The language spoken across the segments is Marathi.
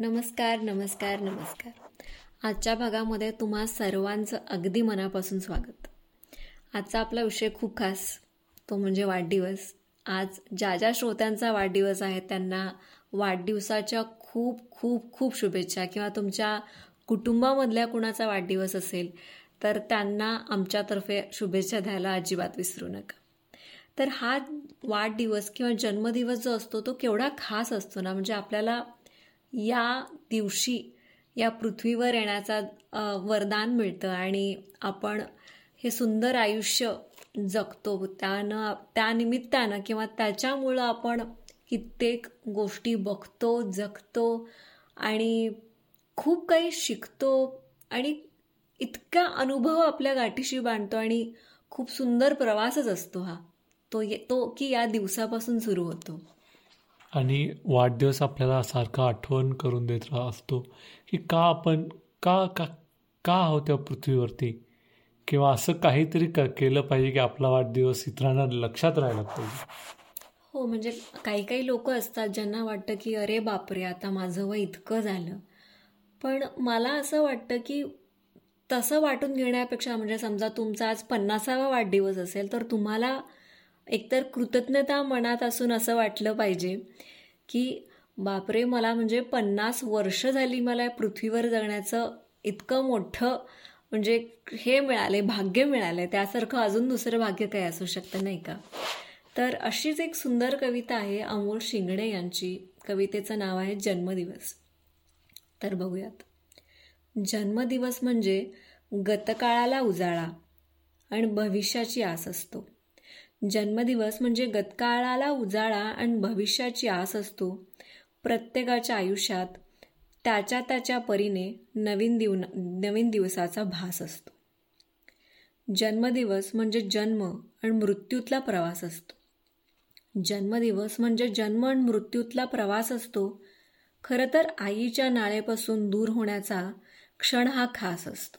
नमस्कार नमस्कार नमस्कार. आजच्या भागामध्ये तुम्हा सर्वांचं अगदी मनापासून स्वागत. आजचा आपला विषय खूप खास तो म्हणजे वाढदिवस. आज ज्या ज्या श्रोत्यांचा वाढदिवस आहे त्यांना वाढदिवसाच्या खूप खूप खूप शुभेच्छा. किंवा तुमच्या कुटुंबामधल्या कुणाचा वाढदिवस असेल तर त्यांना आमच्यातर्फे शुभेच्छा द्यायला अजिबात विसरू नका. तर हा वाढदिवस किंवा जन्मदिवस जो असतो तो केवढा खास असतो ना? म्हणजे आपल्याला या दिवशी या पृथ्वीवर येण्याचा वरदान मिळतं आणि आपण हे सुंदर आयुष्य जगतो. त्यानं त्यानिमित्तानं किंवा त्याच्यामुळं आपण कित्येक गोष्टी बघतो जगतो आणि खूप काही शिकतो आणि इतका अनुभव आपल्या गाठीशी बांधतो आणि खूप सुंदर प्रवासच असतो हा. तो ये तो की या दिवसापासून सुरू होतो. आणि वाढदिवस आपल्याला सारखा आठवण करून देत असतो. की का आपण का का का आहोत त्या पृथ्वीवरती? किंवा असं काहीतरी क केलं पाहिजे की आपला वाढदिवस इतरांना लक्षात राहायला पाहिजे? हो म्हणजे काही काही लोक असतात ज्यांना वाटतं की अरे बापरे आता माझं वय इतकं झालं. पण मला असं वाटतं की तसं वाटून घेण्यापेक्षा म्हणजे समजा तुमचा आज पन्नासावा वाढदिवस असेल तर तुम्हाला एकतर कृतज्ञता मनात असून असं वाटलं पाहिजे की बापरे मला म्हणजे पन्नास वर्ष झाली मला या पृथ्वीवर जगण्याचं इतकं मोठं म्हणजे हे मिळाले भाग्य मिळाले त्यासारखं अजून दुसरं भाग्य काय असू शकतं नाही का? तर अशीच एक सुंदर कविता आहे अमोल शिंगणे यांची. कवितेचं नाव आहे जन्मदिवस. तर बघूयात. जन्मदिवस म्हणजे गतकाळाला उजाळा आणि भविष्याची आस असतो. जन्मदिवस म्हणजे गतकाळाला उजाळा आणि भविष्याची आस असतो. प्रत्येकाच्या आयुष्यात त्याच्या त्याच्या परीने नवीन दिव नवीन दिवसाचा भास असतो. जन्मदिवस म्हणजे जन्म आणि मृत्यूतला प्रवास असतो. जन्मदिवस म्हणजे जन्म आणि मृत्यूतला प्रवास असतो. खरं तर आईच्या नाळेपासून दूर होण्याचा क्षण हा खास असतो.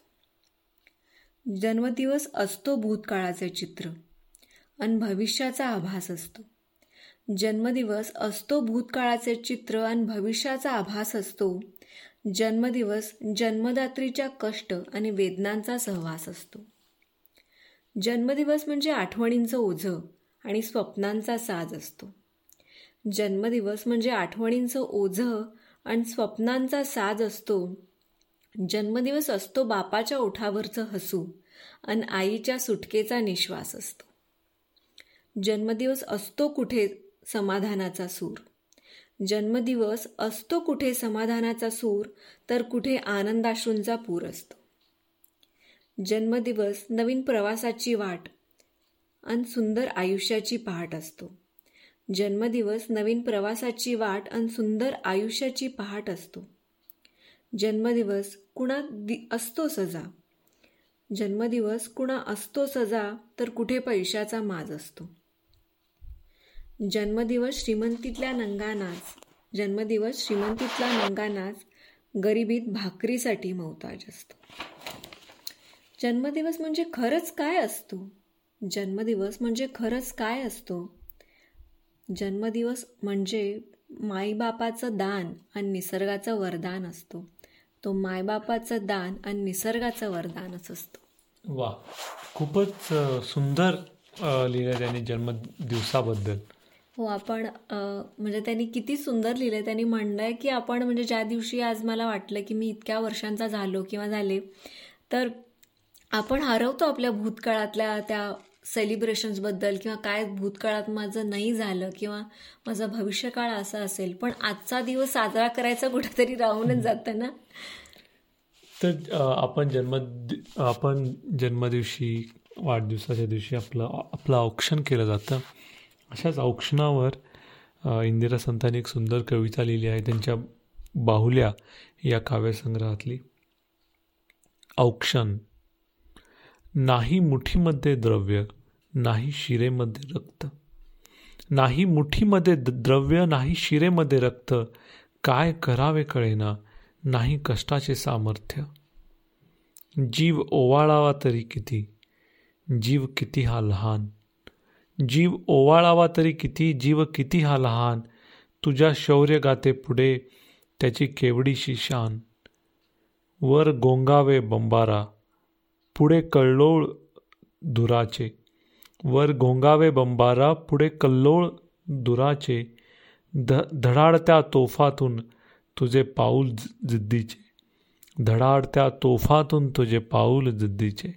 जन्मदिवस असतो भूतकाळाचे चित्र. आणि भविष्याचा आभास असतो. जन्मदिवस असतो भूतकाळाचे चित्र आणि भविष्याचा आभास असतो. जन्मदिवस जन्मदात्रीच्या कष्ट आणि वेदनांचा सहवास असतो. जन्मदिवस म्हणजे आठवणींचं ओझं आणि स्वप्नांचा साज असतो. जन्मदिवस म्हणजे आठवणींचं ओझं आणि स्वप्नांचा साज असतो. जन्मदिवस असतो बापाच्या ओठावरचं हसू आणि आईच्या सुटकेचा निश्वास असतो. जन्मदिवस असतो कुठे समाधानाचा सूर? जन्मदिवस असतो कुठे समाधानाचा सूर तर कुठे आनंदाश्रूंचा पूर असतो. जन्मदिवस नवीन प्रवासाची वाट आणि सुंदर आयुष्याची पहाट असतो. जन्मदिवस नवीन प्रवासाची वाट आणि सुंदर आयुष्याची पहाट असतो. जन्मदिवस कुणा असतो सजा. जन्मदिवस कुणा असतो सजा तर कुठे पैशाचा माज असतो. जन्मदिवस श्रीमंतीतल्या नंगानाच जन्मदिवस श्रीमंतीतला नंगानाच गरिबीत भाकरीसाठी मौताज असतो. जन्मदिवस म्हणजे खरंच काय असतो? जन्मदिवस म्हणजे खरंच काय असतो? जन्मदिवस म्हणजे माईबापाचं दान आणि निसर्गाचं वरदान असतो. तो मायबापाचं दान आणि निसर्गाचं वरदानच असतो. वा खूपच सुंदर लिहिलं त्याने जन्मदिवसाबद्दल. हो आपण म्हणजे त्यांनी किती सुंदर लिहिलं त्यांनी म्हणलंय की आपण म्हणजे ज्या दिवशी आज मला वाटलं की मी इतक्या वर्षांचा झालो किंवा झाले तर आपण हरवतो आपल्या भूतकाळातल्या त्या सेलिब्रेशन्सबद्दल किंवा काय भूतकाळात माझं नाही झालं किंवा माझा भविष्यकाळ असा असेल पण आजचा दिवस साजरा करायचा कुठेतरी राहूनच जातं ना? तर आपण जन्म आपण जन्मदिवशी वाढदिवसाच्या दिवशी आपलं आपलं औक्षण केलं जातं. अशाच औक्षणावर इंदिरा संतांनी एक सुंदर कविता लिहिली आहे त्यांच्या बाहुल्या या काव्यसंग्रहातली. औक्षण. नाही मुठीमध्ये द्रव्य नाही शिरेमध्ये रक्त. नाही मुठीमध्ये द्रव्य नाही शिरेमध्ये रक्त. काय करावे कळेना नाही कष्टाचे सामर्थ्य. जीव ओवाळावा तरी किती जीव किती हा लहान. जीव ओवाळावा तरी किती जीव किती हा लहान. तुझ्या शौर्य गाते पुढे त्याची केवडीशी शान. वर गोंगावे बंबारा पुढे कल्लोळ धुराचे वर गोंगावे बंबारा पुढे कल्लोळ दुराचे. ध धडाडत्या तोफातून तुझे पाऊल जिद्दीचे. धडाडत्या तोफातून तुझे पाऊल जिद्दीचे.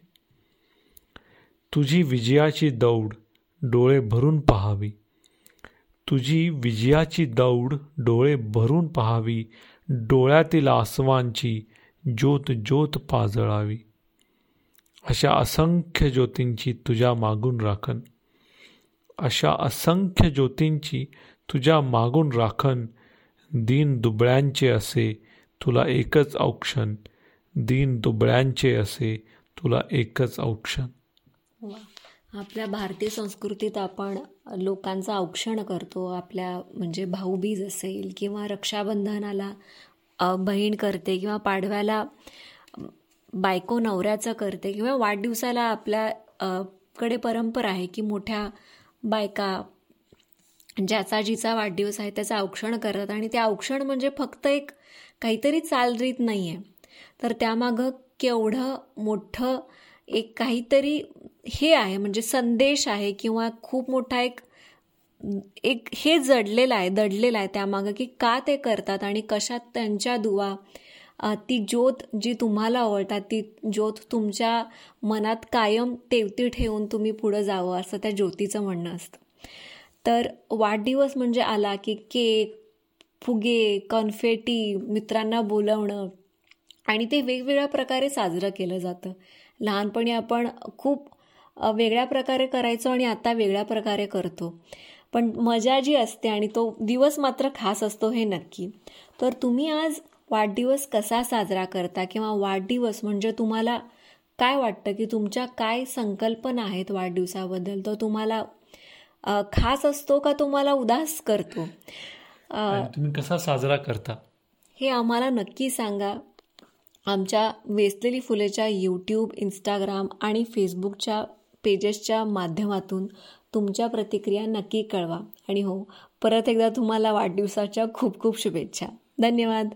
तुझी विजयाची दौड डोळे भरून पहावी. तुझी विजयाची दौड डोळे भरून पहावी. डोळ्यातील आसवांची ज्योत ज्योत पाजळावी. अशा असंख्य ज्योतींची तुझ्या मागून राखण. अशा असंख्य ज्योतींची तुझ्या मागून राखण. दीन दुबळ्यांचे असे तुला एकच औक्षण. दीन दुबळ्यांचे असे तुला एकच औक्षण. आपल्या भारतीय संस्कृतीत आपण लोकांचं औक्षण करतो आपल्या म्हणजे भाऊबीज असेल किंवा रक्षाबंधनाला बहीण करते किंवा पाडव्याला बायको नवऱ्याचं करते किंवा वाढदिवसाला आपल्या कडे परंपरा आहे की मोठ्या बायका ज्याचा जिचा वाढदिवस आहे त्याचं औक्षण करतात आणि ते औक्षण म्हणजे फक्त एक काहीतरी चालरीत नाही आहे तर त्यामागं केवढं मोठं एक काहीतरी हे आहे म्हणजे संदेश आहे किंवा खूप मोठा एक एक हे जडलेलं आहे दडलेलं आहे त्यामागं की का ते करतात आणि कशात त्यांच्या दुवा ती ज्योत जी तुम्हाला आवडतात ती ज्योत तुमच्या मनात कायम तेवती ठेवून तुम्ही पुढं जावं असं त्या ज्योतीचं म्हणणं असतं. तर वाढदिवस म्हणजे आला की केक फुगे कॉन्फेटी मित्रांना बोलवणं आणि ते वेगवेगळ्या प्रकारे साजरं केलं जातं. लहानपणी आपण खूप वेगळ्या प्रकारे करायचो आणि आता वेगळ्या प्रकारे करतो. पण मजा जी असते आणि तो दिवस मात्र खास असतो हे नक्की. तर तुम्ही आज वाढदिवस कसा साजरा करता किंवा वाढदिवस म्हणजे तुम्हाला काय वाटतं की तुमच्या काय संकल्पना आहेत वाढदिवसाबद्दल? तो तुम्हाला खास असतो का तुम्हाला उदास करतो? तुम्ही कसा साजरा करता? हे आम्हाला नक्की सांगा. आमच्या वेचलेली फुलेच्या यूट्यूब इंस्टाग्राम आणि फेसबुकच्या पेजेसच्या माध्यमातून तुमच्या प्रतिक्रिया नक्की कळवा. आणि हो परत एकदा तुम्हाला वाढदिवसाच्या खूप खूप शुभेच्छा. धन्यवाद.